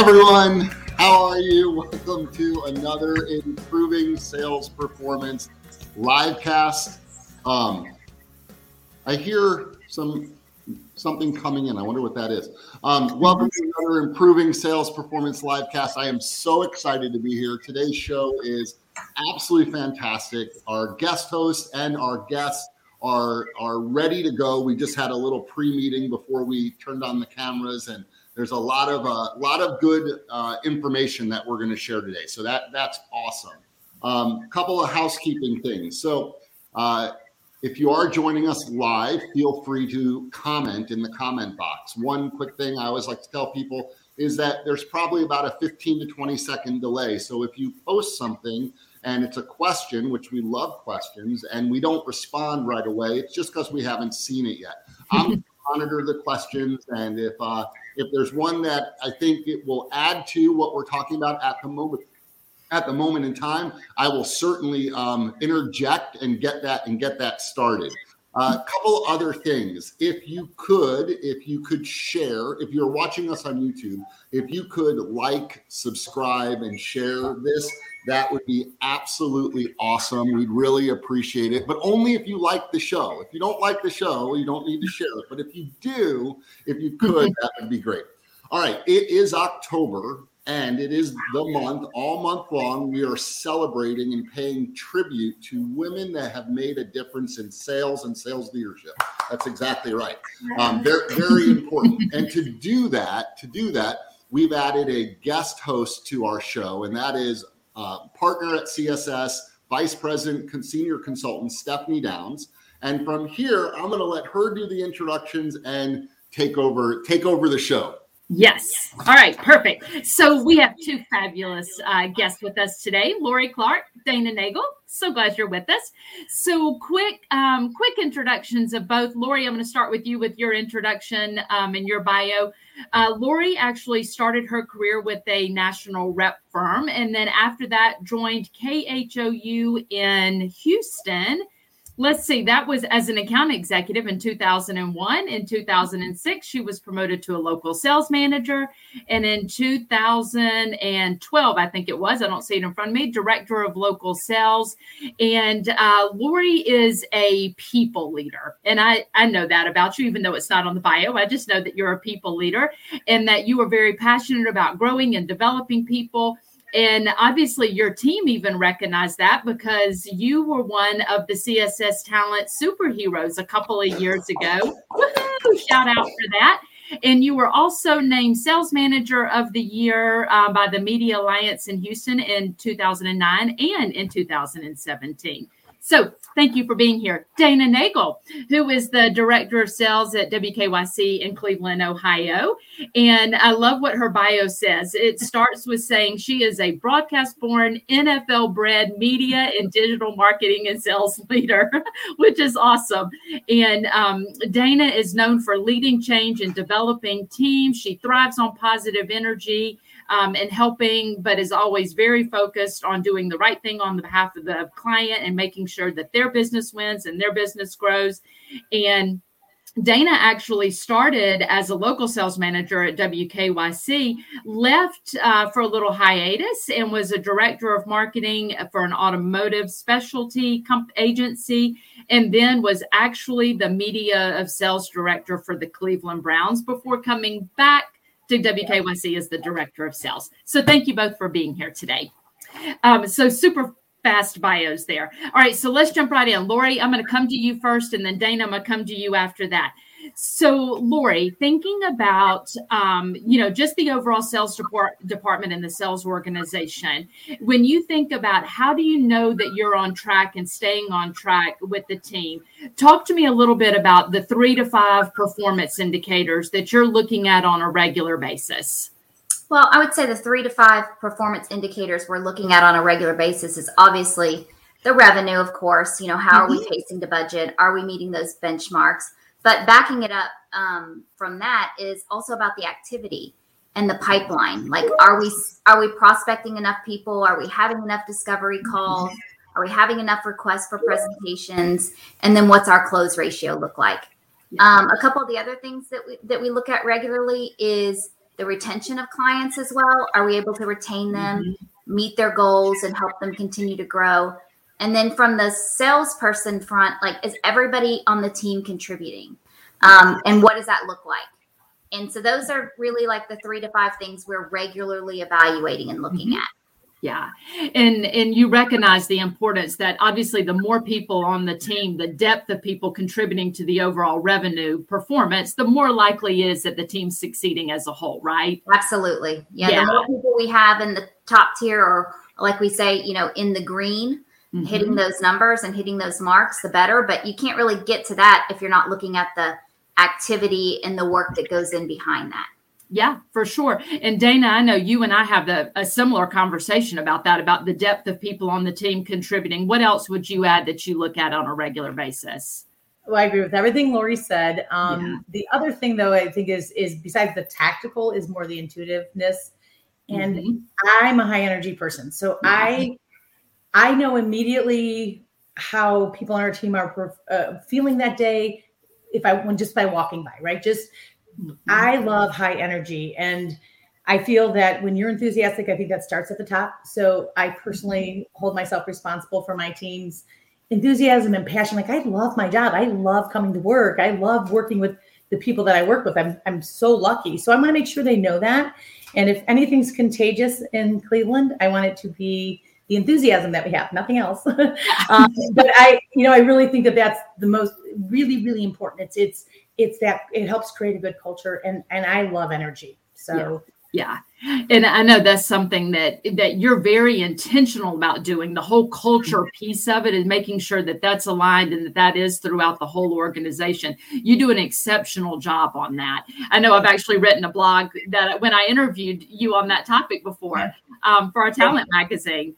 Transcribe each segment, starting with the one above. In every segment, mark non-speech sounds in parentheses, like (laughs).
Everyone, how are you? Welcome to another Improving Sales Performance livecast. Um, I hear some something coming in. I wonder what that is. Um, welcome to another Improving Sales Performance livecast. I am so excited to be here. Today's show is absolutely fantastic. Our guest host and our guests are are ready to go. We just had a little pre-meeting before we turned on the cameras and there's a lot of a uh, lot of good uh, information that we're going to share today. So that that's awesome. A um, couple of housekeeping things. So uh, if you are joining us live, feel free to comment in the comment box. One quick thing I always like to tell people is that there's probably about a 15 to 20 second delay. So if you post something and it's a question, which we love questions, and we don't respond right away, it's just because we haven't seen it yet. I'm (laughs) monitor the questions, and if uh, if there's one that I think it will add to what we're talking about at the moment at the moment in time, I will certainly um, interject and get that and get that started. A uh, couple other things. If you could, if you could share, if you're watching us on YouTube, if you could like, subscribe, and share this, that would be absolutely awesome. We'd really appreciate it, but only if you like the show. If you don't like the show, you don't need to share it. But if you do, if you could, (laughs) that would be great. All right, it is October and it is the month, all month long, we are celebrating and paying tribute to women that have made a difference in sales and sales leadership. That's exactly right. Um, very, very important. And to do that, to do that, we've added a guest host to our show, and that is uh, partner at CSS, Vice President, Senior Consultant Stephanie Downs. And from here, I'm going to let her do the introductions and take over take over the show. Yes. All right. Perfect. So we have two fabulous uh, guests with us today: Lori Clark, Dana Nagel. So glad you're with us. So quick, um, quick introductions of both. Lori, I'm going to start with you with your introduction um, and your bio. Uh, Lori actually started her career with a national rep firm, and then after that joined KHOU in Houston let's see, that was as an account executive in 2001. In 2006, she was promoted to a local sales manager. And in 2012, I think it was, I don't see it in front of me, director of local sales. And uh, Lori is a people leader. And I, I know that about you, even though it's not on the bio. I just know that you're a people leader and that you are very passionate about growing and developing people and obviously, your team even recognized that because you were one of the CSS talent superheroes a couple of years ago. Woo-hoo! Shout out for that. And you were also named Sales Manager of the Year uh, by the Media Alliance in Houston in 2009 and in 2017. So thank you for being here. Dana Nagel, who is the director of sales at WKYC in Cleveland, Ohio. And I love what her bio says. It starts with saying she is a broadcast born, NFL bred media and digital marketing and sales (laughs) leader, which is awesome. And um, Dana is known for leading change and developing teams. She thrives on positive energy um, and helping, but is always very focused on doing the right thing on the behalf of the client and making sure that their business wins and their business grows. And Dana actually started as a local sales manager at WKYC, left uh, for a little hiatus, and was a director of marketing for an automotive specialty comp- agency, and then was actually the media of sales director for the Cleveland Browns before coming back WKYC as the director of sales. So thank you both for being here today. Um, so super fast bios there. All right, so let's jump right in. Lori, I'm going to come to you first, and then Dana, I'm going to come to you after that. So, Lori, thinking about um, you know just the overall sales depart- department and the sales organization, when you think about how do you know that you're on track and staying on track with the team, talk to me a little bit about the three to five performance indicators that you're looking at on a regular basis. Well, I would say the three to five performance indicators we're looking at on a regular basis is obviously the revenue, of course. You know, how mm-hmm. are we mm-hmm. pacing the budget? Are we meeting those benchmarks? But backing it up um, from that is also about the activity and the pipeline. Like, are we are we prospecting enough people? Are we having enough discovery calls? Are we having enough requests for presentations? And then what's our close ratio look like? Um, a couple of the other things that we that we look at regularly is the retention of clients as well. Are we able to retain them, mm-hmm. meet their goals, and help them continue to grow? And then from the salesperson front, like is everybody on the team contributing? Um, and what does that look like? And so those are really like the three to five things we're regularly evaluating and looking mm-hmm. at. Yeah. And and you recognize the importance that obviously the more people on the team, the depth of people contributing to the overall revenue performance, the more likely it is that the team's succeeding as a whole, right? Absolutely. Yeah, yeah. The more people we have in the top tier or like we say, you know, in the green, mm-hmm. hitting those numbers and hitting those marks, the better. But you can't really get to that if you're not looking at the activity and the work that goes in behind that. Yeah, for sure. And Dana, I know you and I have the, a similar conversation about that, about the depth of people on the team contributing. What else would you add that you look at on a regular basis? Well, I agree with everything Lori said. Um, yeah. The other thing, though, I think is is besides the tactical, is more the intuitiveness. And mm-hmm. I'm a high energy person, so yeah. I I know immediately how people on our team are uh, feeling that day if I when just by walking by, right? Just mm-hmm. I love high energy and I feel that when you're enthusiastic, I think that starts at the top. So I personally hold myself responsible for my team's enthusiasm and passion. Like I love my job. I love coming to work. I love working with the people that I work with. I'm I'm so lucky. So I want to make sure they know that. And if anything's contagious in Cleveland, I want it to be the enthusiasm that we have, nothing else. (laughs) um, but I, you know, I really think that that's the most really, really important. It's it's it's that it helps create a good culture, and and I love energy. So yeah. yeah. And I know that's something that that you're very intentional about doing. The whole culture piece of it and making sure that that's aligned and that that is throughout the whole organization. You do an exceptional job on that. I know I've actually written a blog that when I interviewed you on that topic before um, for our talent magazine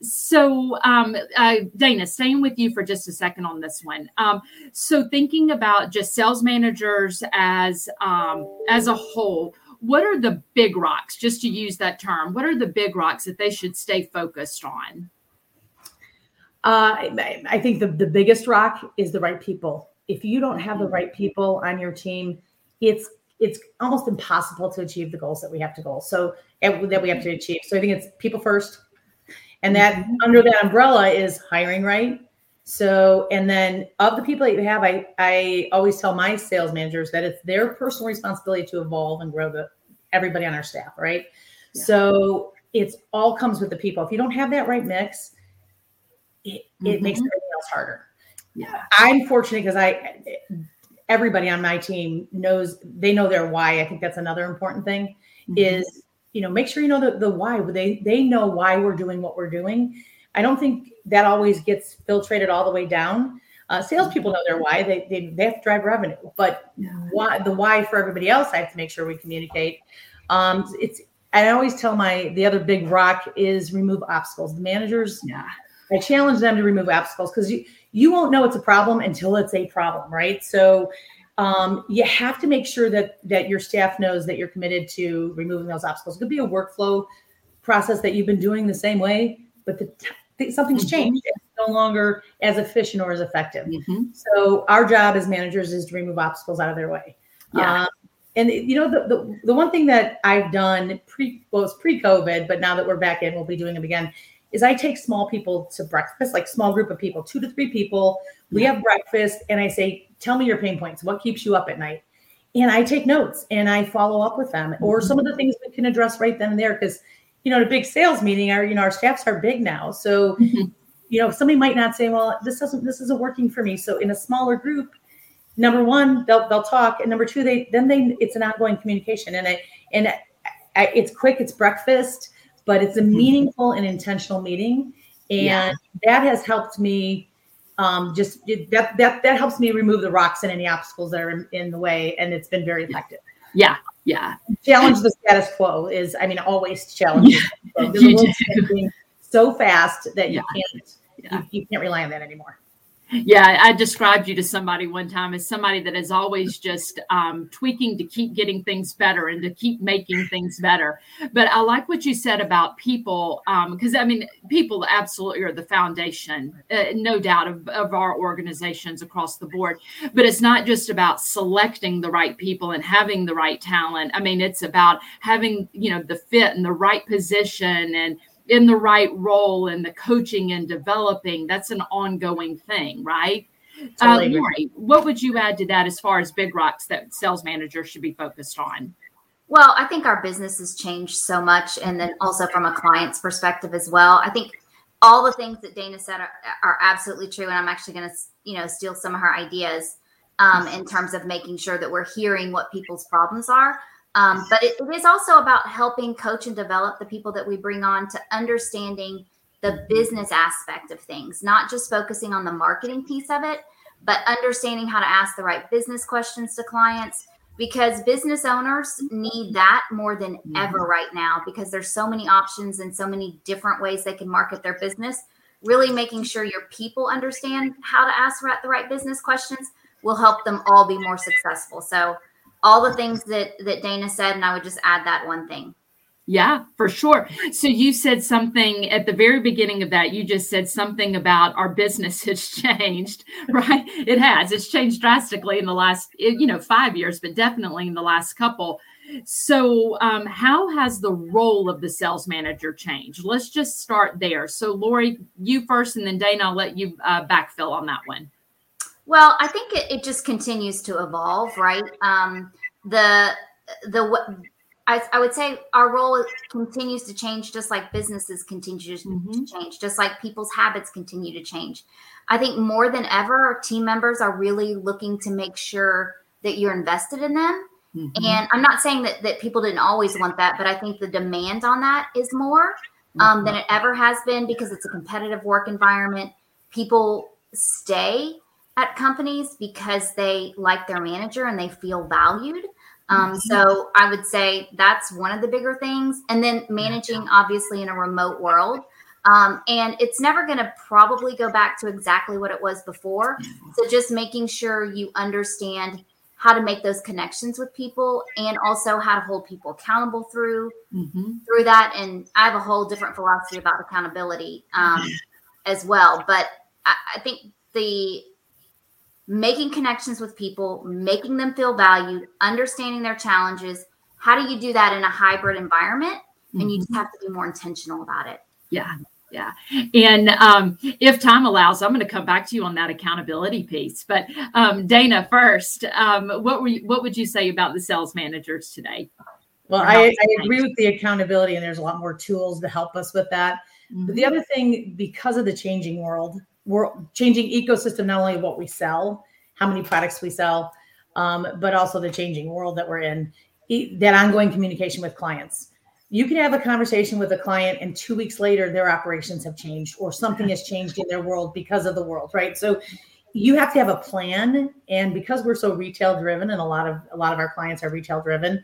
so, um, uh, Dana, staying with you for just a second on this one. Um, so, thinking about just sales managers as um, as a whole, what are the big rocks? Just to use that term, what are the big rocks that they should stay focused on? Uh, I think the, the biggest rock is the right people. If you don't have the right people on your team, it's it's almost impossible to achieve the goals that we have to goal. So that we have to achieve. So I think it's people first, and that mm-hmm. under that umbrella is hiring right. So, and then of the people that you have, I, I always tell my sales managers that it's their personal responsibility to evolve and grow the everybody on our staff, right? Yeah. So it's all comes with the people. If you don't have that right mix, it, mm-hmm. it makes mm-hmm. everything else harder. Yeah. I'm fortunate because I everybody on my team knows they know their why. I think that's another important thing mm-hmm. is you know make sure you know the, the why. They they know why we're doing what we're doing. I don't think that always gets filtrated all the way down. Uh, salespeople know their why. They, they, they have to drive revenue but why the why for everybody else i have to make sure we communicate. Um, it's i always tell my the other big rock is remove obstacles. The managers yeah. I challenge them to remove obstacles because you you won't know it's a problem until it's a problem right? So um, you have to make sure that that your staff knows that you're committed to removing those obstacles. It could be a workflow process that you've been doing the same way, but the t- something's mm-hmm. changed. It's no longer as efficient or as effective. Mm-hmm. So our job as managers is to remove obstacles out of their way. Yeah. Um, and you know the, the the one thing that I've done pre well it's pre COVID, but now that we're back in, we'll be doing it again. Is I take small people to breakfast, like small group of people, two to three people. We have breakfast, and I say, tell me your pain points. What keeps you up at night? And I take notes and I follow up with them or some of the things we can address right then and there. Because, you know, in a big sales meeting, our, you know, our staffs are big now. So, mm-hmm. you know, somebody might not say, well, this doesn't, this isn't working for me. So in a smaller group, number one, they'll, they'll talk. And number two, they, then they, it's an ongoing communication and I, and I, it's quick, it's breakfast, but it's a mm-hmm. meaningful and intentional meeting. And yeah. that has helped me um, just it, that that that helps me remove the rocks and any obstacles that are in, in the way, and it's been very effective. Yeah, yeah. Challenge the status quo is, I mean, always challenge. Yeah. so fast that you can't yeah. You, you, can't rely on that anymore. Yeah, I described you to somebody one time as somebody that is always just um, tweaking to keep getting things better and to keep making things better. But I like what you said about people, because um, I mean, people absolutely are the foundation, uh, no doubt, of, of our organizations across the board. But it's not just about selecting the right people and having the right talent. I mean, it's about having, you know, the fit and the right position and in the right role and the coaching and developing that's an ongoing thing right? Totally uh, Lori, what would you add to that as far as big rocks that sales managers should be focused on? Well i think our business has changed so much and then also from a client's perspective as well. I think all the things that dana said are, are absolutely true and i'm actually going to you know steal some of her ideas um, in terms of making sure that we're hearing what people's problems are um, but it, it is also about helping coach and develop the people that we bring on to understanding the business aspect of things, not just focusing on the marketing piece of it, but understanding how to ask the right business questions to clients because business owners need that more than mm-hmm. ever right now because there's so many options and so many different ways they can market their business really making sure your people understand how to ask the right business questions will help them all be more successful so all the things that that Dana said, and I would just add that one thing. Yeah, for sure. So you said something at the very beginning of that. You just said something about our business (laughs) has changed, right? It has. It's changed drastically in the last, you know, five years, but definitely in the last couple. So, um, how has the role of the sales manager changed? Let's just start there. So, Lori, you first, and then Dana, I'll let you uh, backfill on that one. Well, I think it, it just continues to evolve, right? Um, the the I, I, would say our role continues to change, just like businesses continue mm-hmm. to change, just like people's habits continue to change. I think more than ever, team members are really looking to make sure that you're invested in them. Mm-hmm. And I'm not saying that that people didn't always want that, but I think the demand on that is more um, mm-hmm. than it ever has been because it's a competitive work environment. People stay at companies because they like their manager and they feel valued. Um, mm-hmm. so I would say that's one of the bigger things. And then managing, obviously, in a remote world. Um, and it's never going to probably go back to exactly what it was before. Mm-hmm. So just making sure you understand how to make those connections with people and also how to hold people accountable through mm-hmm. through that. And I have a whole different philosophy about accountability um, as well. But I, I think the making connections with people, making them feel valued, understanding their challenges. How do you do that in a hybrid environment? And mm-hmm. you just mm-hmm. have to be more intentional about it. Yeah. Yeah. And um, if time allows, I'm going to come back to you on that accountability piece. But um, Dana, first, um, what were you, what would you say about the sales managers today? Well, I, I, agree with the accountability, and there's a lot more tools to help us with that. Mm-hmm. But the other thing, because of the changing world, we're changing ecosystem not only what we sell how many products we sell um, but also the changing world that we're in that ongoing communication with clients. You can have a conversation with a client and two weeks later their operations have changed or something has changed in their world because of the world right? So you have to have a plan and because we're so retail driven and a lot of a lot of our clients are retail driven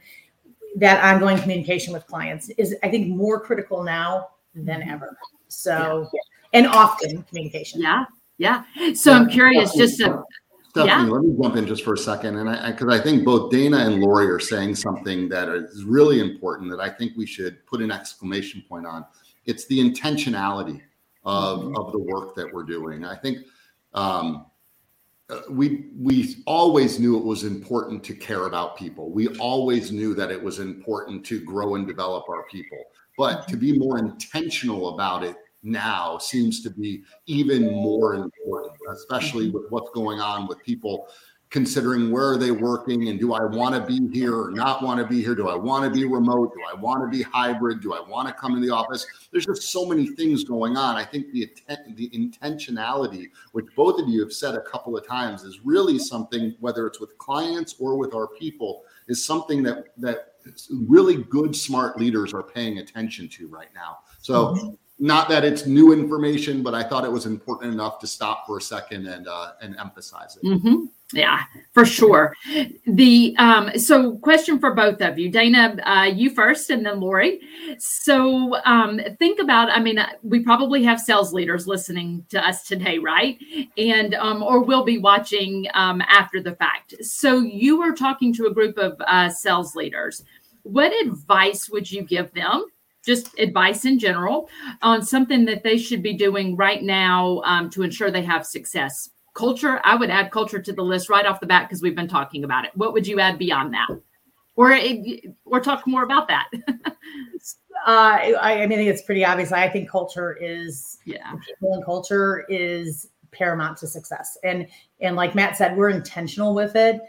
that ongoing communication with clients is i think more critical now than mm-hmm. ever. So yeah and often communication. Yeah. Yeah. So yeah. I'm curious, just to, Stephanie, yeah. let me jump in just for a second. And I, because I, I, think both Dana and Lori are saying something that is really important that I think we should put an exclamation point on. It's the intentionality of, mm-hmm. of the work that we're doing. I think um, uh, we we always knew it was important to care about people. We always knew that it was important to grow and develop our people. But to be more intentional about it now seems to be even more important, especially mm-hmm. with what's going on with people considering where are they working and do I want to be here or not want to be here? Do I want to be remote? Do I want to be hybrid? Do I want to come in the office? There's just so many things going on. I think the the intentionality, which both of you have said a couple of times, is really something, whether it's with clients or with our people, is something that that really good, smart leaders are paying attention to right now. So. Mm-hmm not that it's new information, but I thought it was important enough to stop for a second and uh, and emphasize it. Mm-hmm. Yeah, for sure. The um, so question for both of you, Dana, uh, you first, and then Lori. So um, think about. I mean, uh, we probably have sales leaders listening to us today, right? And um, or will be watching um, after the fact. So you are talking to a group of uh, sales leaders. What advice would you give them? Just advice in general on something that they should be doing right now um, to ensure they have success. Culture i would add culture to the list right off the bat because we've been talking about it. What would you add beyond that? Or or talk more about that. (laughs) Uh, I, I mean it's pretty obvious. I think culture is yeah. people and culture is paramount to success. And and like matt said we're intentional with it.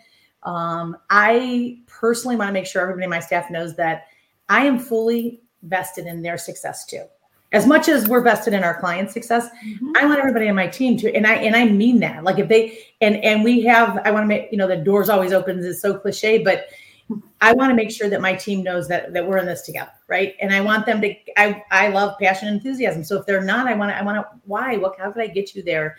Um, i personally want to make sure everybody in my staff knows that i am fully vested in their success too. As much as we're vested in our client success mm-hmm. i want everybody on my team to and i and i mean that. Like if they and and we have i want to make you know the doors always opens is so cliche but i want to make sure that my team knows that that we're in this together right? And i want them to i i love passion and enthusiasm. So if they're not i want to i want to why? What how could i get you there?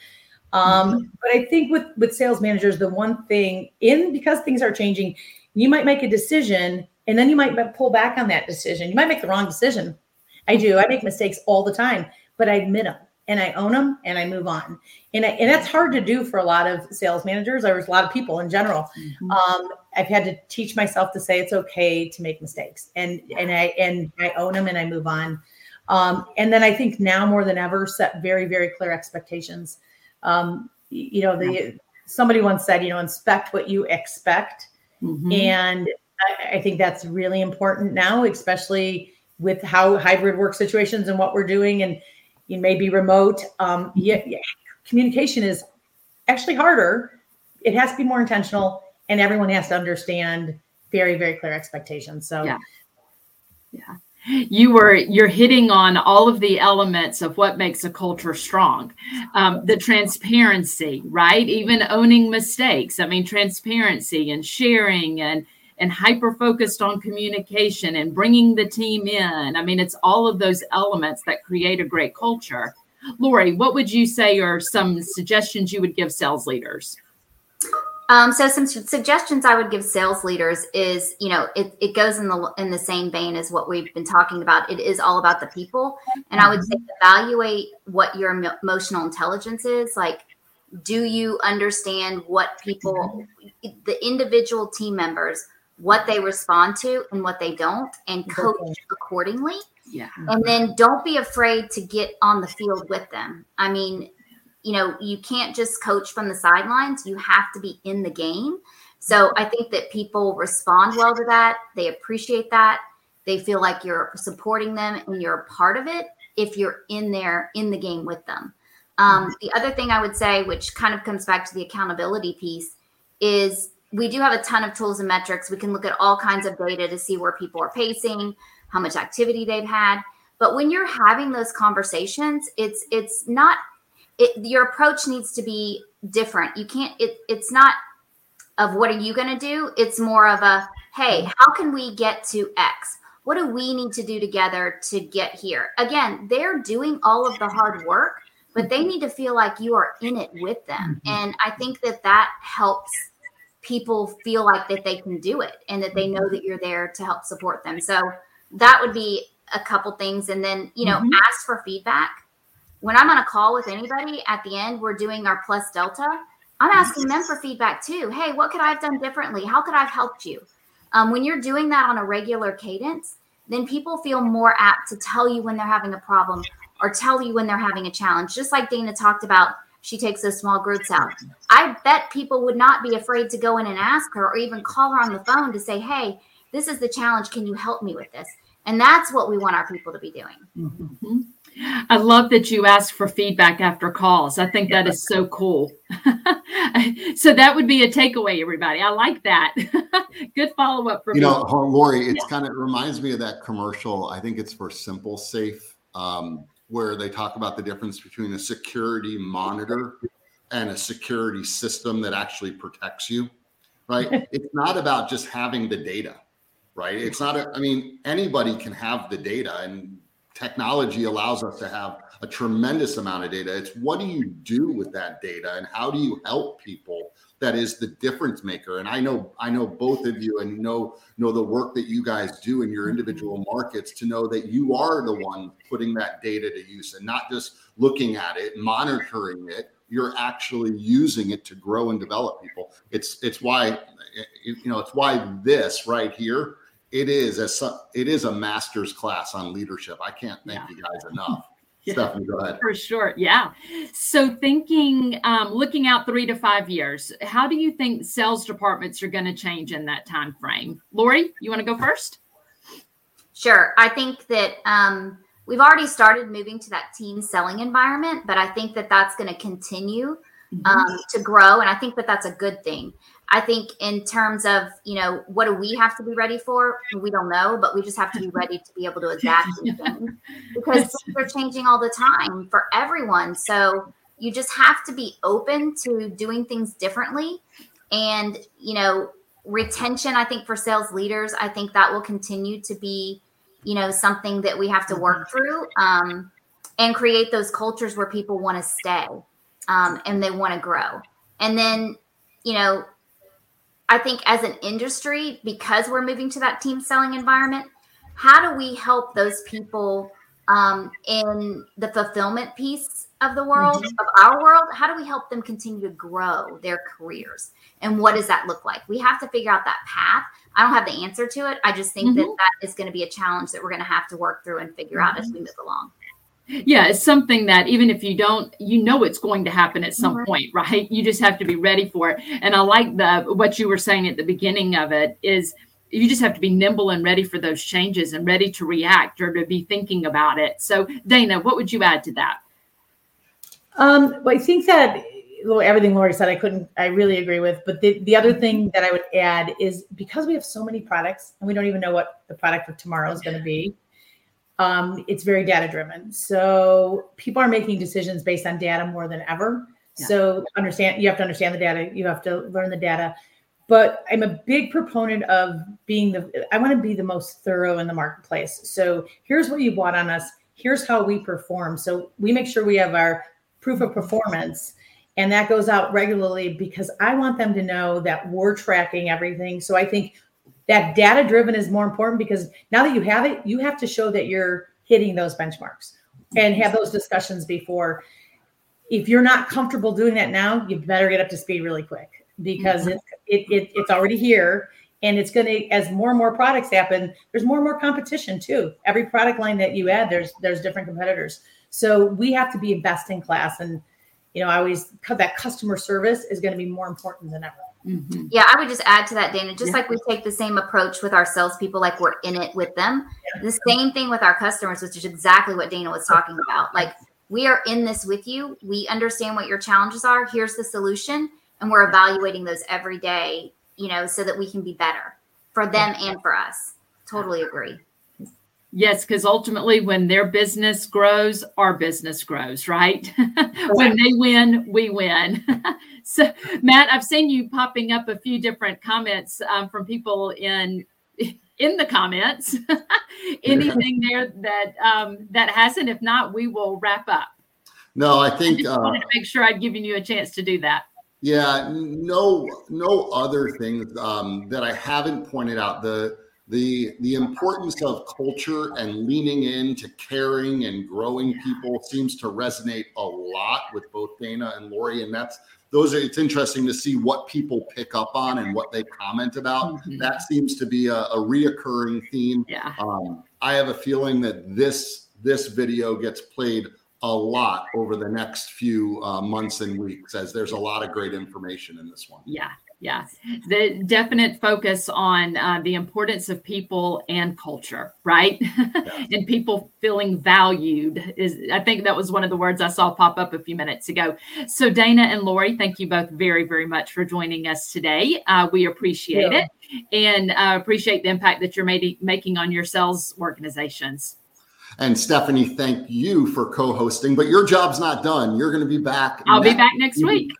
Um mm-hmm. but i think with with sales managers the one thing in because things are changing you might make a decision and then you might pull back on that decision you might make the wrong decision I do. I make mistakes all the time, but I admit them and I own them and I move on. And I, and that's hard to do for a lot of sales managers or a lot of people in general. Mm-hmm. Um, I've had to teach myself to say it's okay to make mistakes and and I and I own them and I move on. Um, and then I think now more than ever set very very clear expectations. Um, you know, the somebody once said, you know, inspect what you expect, mm-hmm. and I, think that's really important now, especially with how hybrid work situations and what we're doing and you may be remote. Um, yeah, yeah, communication is actually harder. It has to be more intentional and everyone has to understand very very clear expectations so. Yeah. Yeah. You were you're hitting on all of the elements of what makes a culture strong. Um, the transparency right? Even owning mistakes. I mean transparency and sharing and and hyper focused on communication and bringing the team in. I mean, it's all of those elements that create a great culture. Lori, what would you say are some suggestions you would give sales leaders? Um, so some suggestions I would give sales leaders is, you know, it, it goes in the in the same vein as what we've been talking about. It is all about the people, and I would say evaluate what your emotional intelligence is. Like, do you understand what people, the individual team members, what they respond to and what they don't and coach okay. accordingly. Yeah. And then don't be afraid to get on the field with them. I mean, you know, you can't just coach from the sidelines, you have to be in the game. So I think that people respond well to that. They appreciate that. They feel like you're supporting them and you're a part of it if you're in there in the game with them. Um, the other thing I would say, which kind of comes back to the accountability piece, is we do have a ton of tools and metrics. We can look at all kinds of data to see where people are pacing, how much activity they've had. But when you're having those conversations, it's it's not it, your approach needs to be different. You can't it it's not of what are you going to do? It's more of a hey, how can we get to X? What do we need to do together to get here? Again, they're doing all of the hard work, but they need to feel like you are in it with them. Mm-hmm. And I think that that helps people feel like that they can do it and that they know that you're there to help support them. So that would be a couple things. And then, you know, mm-hmm. ask for feedback. When I'm on a call with anybody at the end, we're doing our plus delta. I'm asking them for feedback too. Hey, what could I have done differently? How could I have helped you? Um, when you're doing that on a regular cadence, then people feel more apt to tell you when they're having a problem or tell you when they're having a challenge. Just like Dana talked about she takes those small groups out. I bet people would not be afraid to go in and ask her or even call her on the phone to say, hey, this is the challenge. Can you help me with this? And that's what we want our people to be doing. Mm-hmm. I love that you ask for feedback after calls. I think that is so cool. (laughs) so that would be a takeaway, everybody. I like that. (laughs) Good follow up for you me. know, Lori. It's yeah. kind of reminds me of that commercial. I think it's for SimpliSafe. Um, where they talk about the difference between a security monitor and a security system that actually protects you, right? (laughs) it's not about just having the data, right? It's not, a, I mean, anybody can have the data and technology allows us to have a tremendous amount of data. It's what do you do with that data and how do you help people that is the difference maker. And I know I know both of you and know know the work that you guys do in your individual markets to know that you are the one putting that data to use and not just looking at it, monitoring it. You're actually using it to grow and develop people. It's it's why you know it's why this right here it is as it is a master's class on leadership. I can't thank yeah. you guys enough. (laughs) Yeah, Stephanie, go ahead. For sure. Yeah. So, thinking, um, looking out three to five years, how do you think sales departments are going to change in that time frame? Lori, you want to go first? Sure. I think that um, we've already started moving to that team selling environment, but I think that that's going to continue mm-hmm. um, to grow, and I think that that's a good thing. I think in terms of, you know, what do we have to be ready for? We don't know, but we just have to be (laughs) ready to be able to adapt because things are changing all the time for everyone. So you just have to be open to doing things differently. And, you know, retention, I think for sales leaders, I think that will continue to be, you know, something that we have to work mm-hmm. through um, and create those cultures where people want to stay um, and they want to grow. And then, you know, I think as an industry, because we're moving to that team selling environment, how do we help those people um, in the fulfillment piece of the world, mm-hmm. of our world? How do we help them continue to grow their careers? And what does that look like? We have to figure out that path. I don't have the answer to it. I just think mm-hmm. that that is going to be a challenge that we're going to have to work through and figure mm-hmm. out as we move along yeah it's something that even if you don't you know it's going to happen at some point (laughs) right? You just have to be ready for it. And i like the what you were saying at the beginning of it is you just have to be nimble and ready for those changes and ready to react or to be thinking about it. So dana what would you add to that? Um well, i think that everything Lori said, I couldn't, I really agree with. But the, the other thing that I would add is because we have so many products and we don't even know what the product of tomorrow is going to be, um, it's very data driven. So people are making decisions based on data more than ever. Yeah. So understand you have to understand the data, you have to learn the data. But I'm a big proponent of being the I want to be the most thorough in the marketplace. So here's what you bought on us, here's how we perform. So we make sure we have our proof of performance and that goes out regularly because I want them to know that we're tracking everything. So I think that data driven is more important because now that you have it, you have to show that you're hitting those benchmarks and have those discussions before. If you're not comfortable doing that now, you better get up to speed really quick because mm-hmm. it, it, it's already here and it's going to as more and more products happen there's more and more competition too every product line that you add there's there's different competitors so we have to be best in class and you know i always that customer service is going to be more important than ever Mm-hmm. Yeah, I would just add to that, Dana. Just yeah. like we take the same approach with our salespeople, like we're in it with them. Yeah. The same thing with our customers, which is exactly what Dana was talking about. Like we are in this with you. We understand what your challenges are. Here's the solution, and we're evaluating those every day. You know, so that we can be better for them and for us. Totally agree. Yes, because ultimately, when their business grows, our business grows, right? (laughs) when they win, we win. (laughs) so, Matt, I've seen you popping up a few different comments um, from people in in the comments. (laughs) Anything there that um, that hasn't? If not, we will wrap up. No, I think I just wanted uh, to make sure I'd given you a chance to do that. Yeah, no, no other things um, that I haven't pointed out. The the the importance of culture and leaning into caring and growing people seems to resonate a lot with both Dana and Lori, and that's those are it's interesting to see what people pick up on and what they comment about. Mm-hmm. That seems to be a, a reoccurring theme. Yeah. Um, I have a feeling that this this video gets played a lot over the next few uh, months and weeks as there's a lot of great information in this one. Yeah, yeah the definite focus on uh, the importance of people and culture right yeah. (laughs) and people feeling valued is i think that was one of the words i saw pop up a few minutes ago so dana and lori thank you both very very much for joining us today uh, we appreciate yeah. it and uh, appreciate the impact that you're made, making on your sales organizations and Stephanie, thank you for co-hosting, but your job's not done. You're going to be back. I'll be back next week.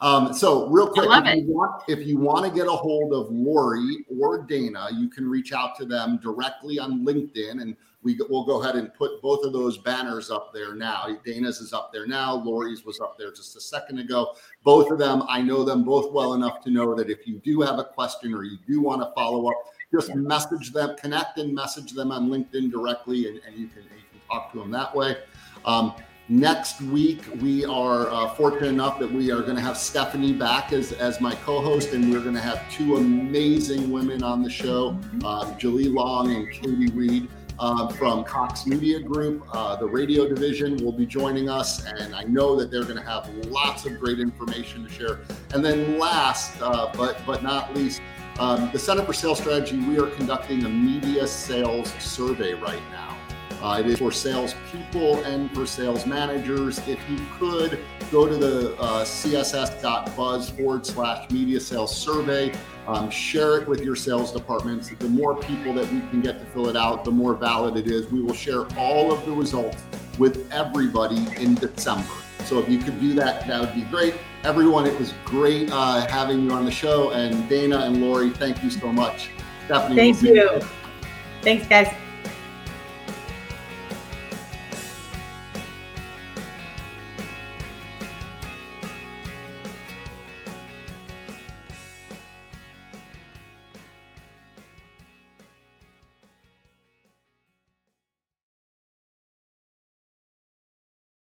Um, so real quick, if you, want, if you want to get a hold of Lori or Dana, you can reach out to them directly on LinkedIn and we will go ahead and put both of those banners up there now. Dana's is up there now. Lori's was up there just a second ago. Both of them, I know them both well enough to know that if you do have a question or you do want to follow up, just message them, connect and message them on LinkedIn directly, and, and you can you can talk to them that way. Um, next week, we are uh, fortunate enough that we are going to have Stephanie back as, as my co-host, and we're going to have two amazing women on the show, uh, Julie Long and Katie Reed. Uh, from Cox Media Group, uh, the radio division will be joining us, and I know that they're going to have lots of great information to share. And then, last uh, but but not least, um, the Center for Sales Strategy, we are conducting a media sales survey right now. Uh, it is for salespeople and for sales managers. If you could go to the uh, css.buzz forward slash media sales survey, um, share it with your sales departments. The more people that we can get to fill it out, the more valid it is. We will share all of the results with everybody in December. So if you could do that, that would be great. Everyone, it was great uh, having you on the show. And Dana and Lori, thank you so much. Stephanie, thank we'll you. Thanks, guys.